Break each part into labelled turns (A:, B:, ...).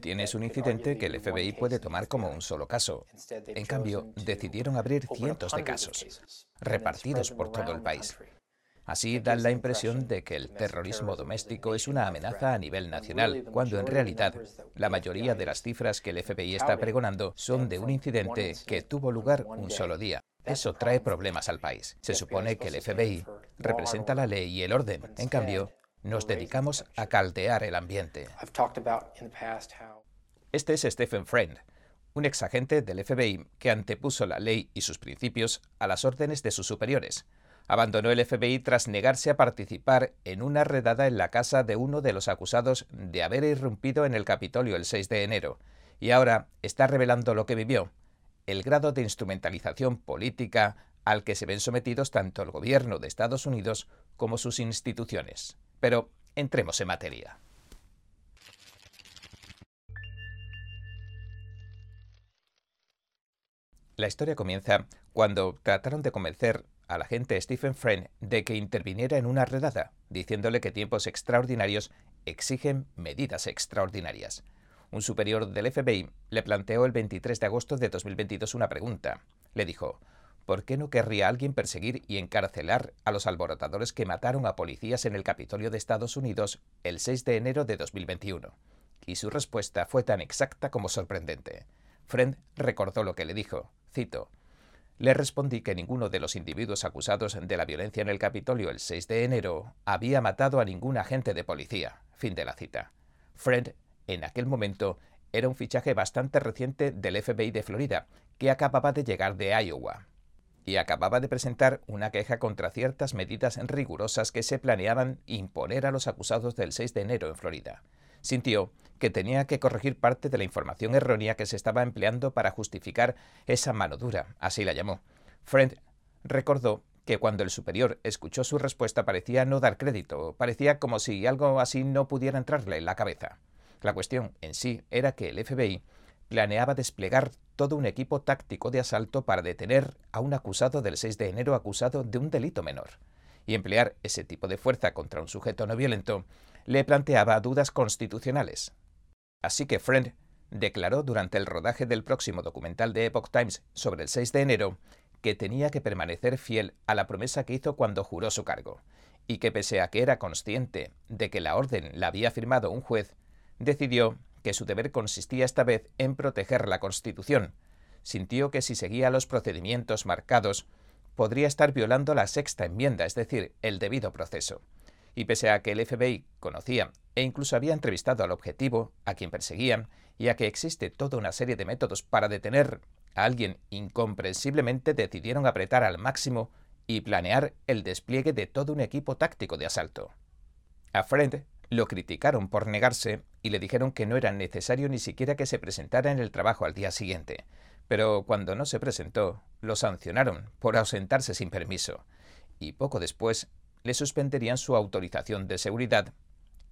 A: Tienes un incidente que el FBI puede tomar como un solo caso. En cambio, decidieron abrir cientos de casos, repartidos por todo el país. Así dan la impresión de que el terrorismo doméstico es una amenaza a nivel nacional, cuando en realidad la mayoría de las cifras que el FBI está pregonando son de un incidente que tuvo lugar un solo día. Eso trae problemas al país. Se supone que el FBI representa la ley y el orden. En cambio, nos dedicamos a caldear el ambiente. Este es Stephen Friend, un exagente del FBI que antepuso la ley y sus principios a las órdenes de sus superiores. Abandonó el FBI tras negarse a participar en una redada en la casa de uno de los acusados de haber irrumpido en el Capitolio el 6 de enero, y ahora está revelando lo que vivió, el grado de instrumentalización política al que se ven sometidos tanto el gobierno de Estados Unidos como sus instituciones. Pero entremos en materia. La historia comienza cuando trataron de convencer al agente Stephen Friend de que interviniera en una redada, diciéndole que tiempos extraordinarios exigen medidas extraordinarias. Un superior del FBI le planteó el 23 de agosto de 2022 una pregunta. Le dijo, ¿por qué no querría alguien perseguir y encarcelar a los alborotadores que mataron a policías en el Capitolio de Estados Unidos el 6 de enero de 2021? Y su respuesta fue tan exacta como sorprendente. Friend recordó lo que le dijo. Cito. Le respondí que ninguno de los individuos acusados de la violencia en el Capitolio el 6 de enero había matado a ningún agente de policía. Fin de la cita. Friend, en aquel momento, era un fichaje bastante reciente del FBI de Florida, que acababa de llegar de Iowa y acababa de presentar una queja contra ciertas medidas rigurosas que se planeaban imponer a los acusados del 6 de enero en Florida. Sintió que tenía que corregir parte de la información errónea que se estaba empleando para justificar esa mano dura, así la llamó. Friend recordó que cuando el superior escuchó su respuesta parecía no dar crédito, parecía como si algo así no pudiera entrarle en la cabeza. La cuestión en sí era que el FBI planeaba desplegar todo un equipo táctico de asalto para detener a un acusado del 6 de enero acusado de un delito menor. Y emplear ese tipo de fuerza contra un sujeto no violento le planteaba dudas constitucionales. Así que Friend declaró durante el rodaje del próximo documental de Epoch Times sobre el 6 de enero que tenía que permanecer fiel a la promesa que hizo cuando juró su cargo, y que pese a que era consciente de que la orden la había firmado un juez, decidió que su deber consistía esta vez en proteger la Constitución. Sintió que si seguía los procedimientos marcados, podría estar violando la sexta enmienda, es decir, el debido proceso. Y pese a que el FBI conocía e incluso había entrevistado al objetivo, a quien perseguían, y a que existe toda una serie de métodos para detener a alguien incomprensiblemente decidieron apretar al máximo y planear el despliegue de todo un equipo táctico de asalto. A Friend lo criticaron por negarse y le dijeron que no era necesario ni siquiera que se presentara en el trabajo al día siguiente. Pero cuando no se presentó, lo sancionaron por ausentarse sin permiso. Y poco después le suspenderían su autorización de seguridad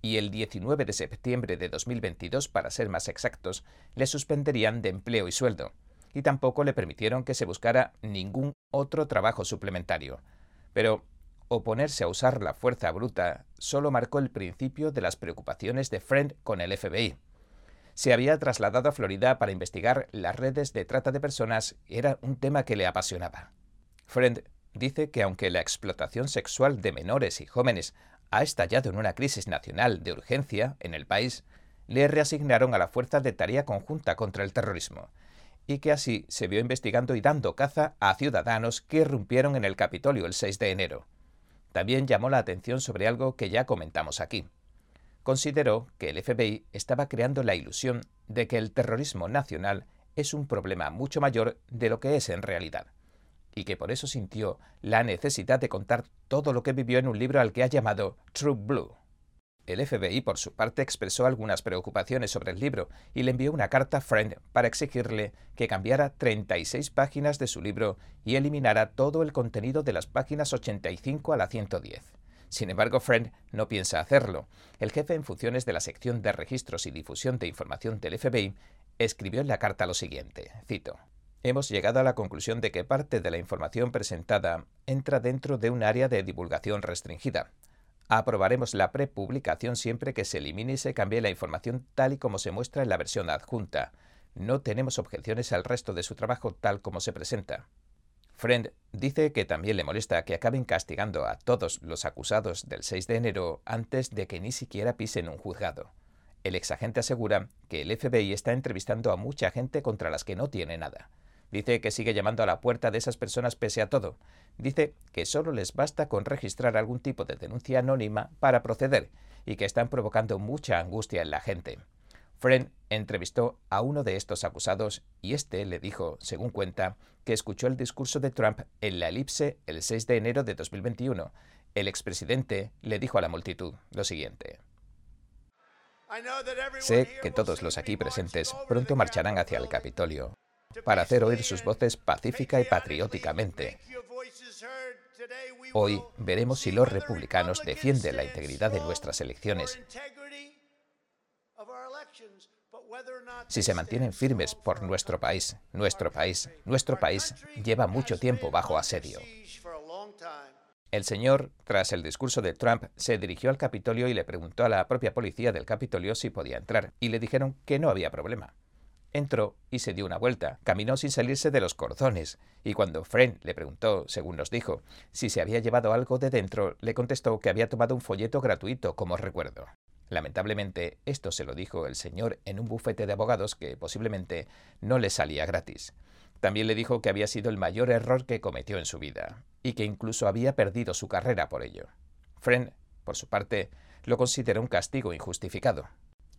A: y el 19 de septiembre de 2022, para ser más exactos, le suspenderían de empleo y sueldo, y tampoco le permitieron que se buscara ningún otro trabajo suplementario. Pero oponerse a usar la fuerza bruta solo marcó el principio de las preocupaciones de Friend con el FBI. Se había trasladado a Florida para investigar las redes de trata de personas y era un tema que le apasionaba. Friend dice que aunque la explotación sexual de menores y jóvenes ha estallado en una crisis nacional de urgencia en el país, le reasignaron a la Fuerza de Tarea Conjunta contra el Terrorismo, y que así se vio investigando y dando caza a ciudadanos que irrumpieron en el Capitolio el 6 de enero. También llamó la atención sobre algo que ya comentamos aquí. Consideró que el FBI estaba creando la ilusión de que el terrorismo nacional es un problema mucho mayor de lo que es en realidad, y que por eso sintió la necesidad de contar todo lo que vivió en un libro al que ha llamado True Blue. El FBI, por su parte, expresó algunas preocupaciones sobre el libro y le envió una carta a Friend para exigirle que cambiara 36 páginas de su libro y eliminara todo el contenido de las páginas 85 a la 110. Sin embargo, Friend no piensa hacerlo. El jefe en funciones de la sección de registros y difusión de información del FBI escribió en la carta lo siguiente, cito, Hemos llegado a la conclusión de que parte de la información presentada entra dentro de un área de divulgación restringida, Aprobaremos la prepublicación siempre que se elimine y se cambie la información tal y como se muestra en la versión adjunta. No tenemos objeciones al resto de su trabajo tal como se presenta. Friend dice que también le molesta que acaben castigando a todos los acusados del 6 de enero antes de que ni siquiera pisen un juzgado. El exagente asegura que el FBI está entrevistando a mucha gente contra las que no tiene nada. Dice que sigue llamando a la puerta de esas personas pese a todo. Dice que solo les basta con registrar algún tipo de denuncia anónima para proceder y que están provocando mucha angustia en la gente. Friend entrevistó a uno de estos acusados y este le dijo, según cuenta, que escuchó el discurso de Trump en la elipse el 6 de enero de 2021. El expresidente le dijo a la multitud lo siguiente. Sé que todos los aquí presentes pronto marcharán hacia el Capitolio para hacer oír sus voces pacífica y patrióticamente. Hoy veremos si los republicanos defienden la integridad de nuestras elecciones si se mantienen firmes por nuestro país, nuestro país, nuestro país lleva mucho tiempo bajo asedio. El señor, tras el discurso de Trump, se dirigió al Capitolio y le preguntó a la propia policía del Capitolio si podía entrar, y le dijeron que no había problema. Entró y se dio una vuelta, caminó sin salirse de los cordones, y cuando Friend le preguntó, según nos dijo, si se había llevado algo de dentro, le contestó que había tomado un folleto gratuito como recuerdo. Lamentablemente, esto se lo dijo el señor en un bufete de abogados que posiblemente no le salía gratis. También le dijo que había sido el mayor error que cometió en su vida, y que incluso había perdido su carrera por ello. Friend, por su parte, lo considera un castigo injustificado,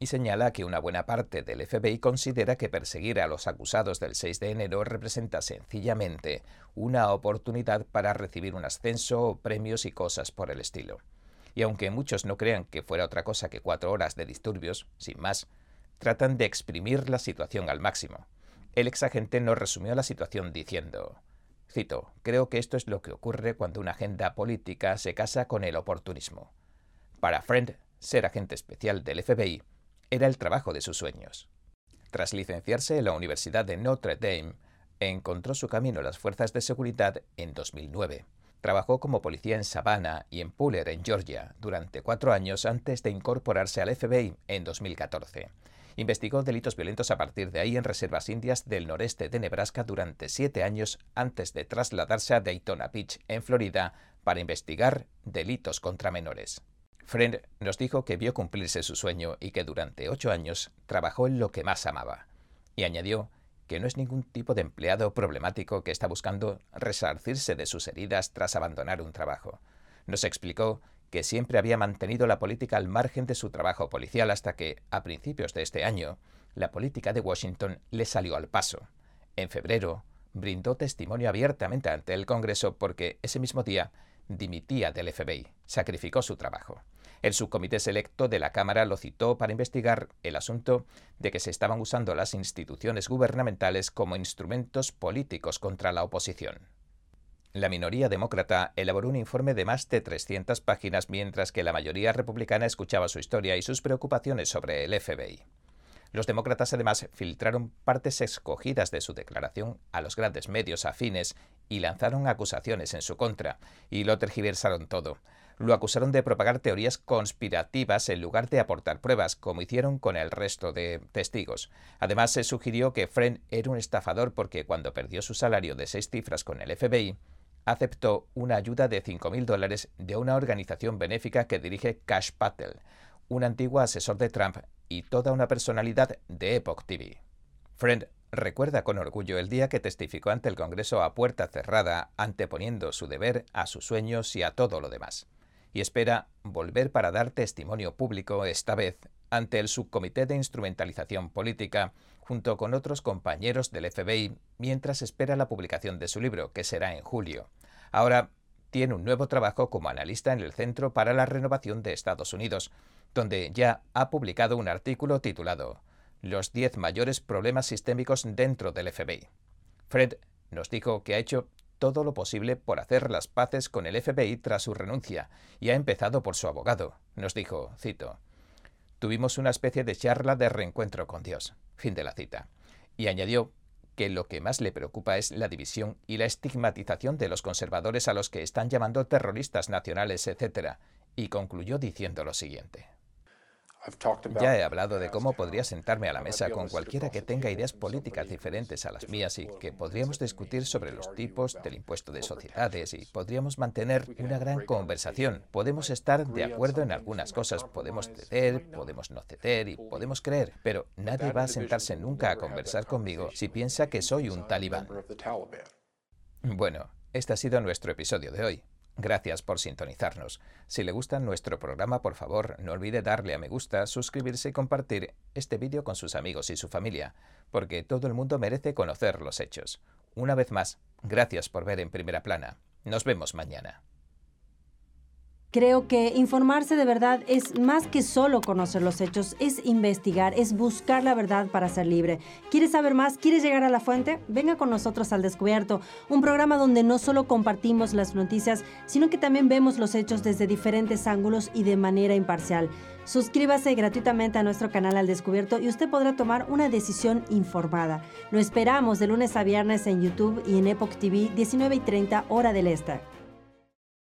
A: y señala que una buena parte del FBI considera que perseguir a los acusados del 6 de enero representa sencillamente una oportunidad para recibir un ascenso, premios y cosas por el estilo y aunque muchos no crean que fuera otra cosa que cuatro horas de disturbios, sin más, tratan de exprimir la situación al máximo. El exagente nos resumió la situación diciendo, cito, creo que esto es lo que ocurre cuando una agenda política se casa con el oportunismo. Para Friend, ser agente especial del FBI era el trabajo de sus sueños. Tras licenciarse en la Universidad de Notre Dame, encontró su camino a las fuerzas de seguridad en 2009. Trabajó como policía en Savannah y en Puller, en Georgia, durante cuatro años antes de incorporarse al FBI en 2014. Investigó delitos violentos a partir de ahí en reservas indias del noreste de Nebraska durante siete años antes de trasladarse a Daytona Beach, en Florida, para investigar delitos contra menores. Friend nos dijo que vio cumplirse su sueño y que durante ocho años trabajó en lo que más amaba. Y añadió que no es ningún tipo de empleado problemático que está buscando resarcirse de sus heridas tras abandonar un trabajo. Nos explicó que siempre había mantenido la política al margen de su trabajo policial hasta que, a principios de este año, la política de Washington le salió al paso. En febrero, brindó testimonio abiertamente ante el Congreso porque ese mismo día dimitía del FBI, sacrificó su trabajo. El subcomité selecto de la Cámara lo citó para investigar el asunto de que se estaban usando las instituciones gubernamentales como instrumentos políticos contra la oposición. La minoría demócrata elaboró un informe de más de 300 páginas mientras que la mayoría republicana escuchaba su historia y sus preocupaciones sobre el FBI. Los demócratas además filtraron partes escogidas de su declaración a los grandes medios afines y lanzaron acusaciones en su contra, y lo tergiversaron todo lo acusaron de propagar teorías conspirativas en lugar de aportar pruebas, como hicieron con el resto de testigos. Además, se sugirió que Friend era un estafador porque cuando perdió su salario de seis cifras con el FBI, aceptó una ayuda de 5.000 dólares de una organización benéfica que dirige Cash Patel, un antiguo asesor de Trump y toda una personalidad de Epoch TV. Friend recuerda con orgullo el día que testificó ante el Congreso a puerta cerrada, anteponiendo su deber a sus sueños y a todo lo demás y espera volver para dar testimonio público, esta vez ante el Subcomité de Instrumentalización Política, junto con otros compañeros del FBI, mientras espera la publicación de su libro, que será en julio. Ahora tiene un nuevo trabajo como analista en el Centro para la Renovación de Estados Unidos, donde ya ha publicado un artículo titulado Los 10 mayores problemas sistémicos dentro del FBI. Fred nos dijo que ha hecho todo lo posible por hacer las paces con el FBI tras su renuncia, y ha empezado por su abogado. Nos dijo, cito, Tuvimos una especie de charla de reencuentro con Dios. Fin de la cita. Y añadió que lo que más le preocupa es la división y la estigmatización de los conservadores a los que están llamando terroristas nacionales, etc., y concluyó diciendo lo siguiente. Ya he hablado de cómo podría sentarme a la mesa con cualquiera que tenga ideas políticas diferentes a las mías y que podríamos discutir sobre los tipos del impuesto de sociedades y podríamos mantener una gran conversación. Podemos estar de acuerdo en algunas cosas, podemos ceder, podemos no ceder y podemos creer, pero nadie va a sentarse nunca a conversar conmigo si piensa que soy un talibán. Bueno, este ha sido nuestro episodio de hoy. Gracias por sintonizarnos. Si le gusta nuestro programa, por favor, no olvide darle a me gusta, suscribirse y compartir este vídeo con sus amigos y su familia, porque todo el mundo merece conocer los hechos. Una vez más, gracias por ver en primera plana. Nos vemos mañana.
B: Creo que informarse de verdad es más que solo conocer los hechos, es investigar, es buscar la verdad para ser libre. ¿Quieres saber más? ¿Quieres llegar a la fuente? Venga con nosotros al Descubierto, un programa donde no solo compartimos las noticias, sino que también vemos los hechos desde diferentes ángulos y de manera imparcial. Suscríbase gratuitamente a nuestro canal Al Descubierto y usted podrá tomar una decisión informada. Lo esperamos de lunes a viernes en YouTube y en Epoch TV 19 y 30 hora del Este.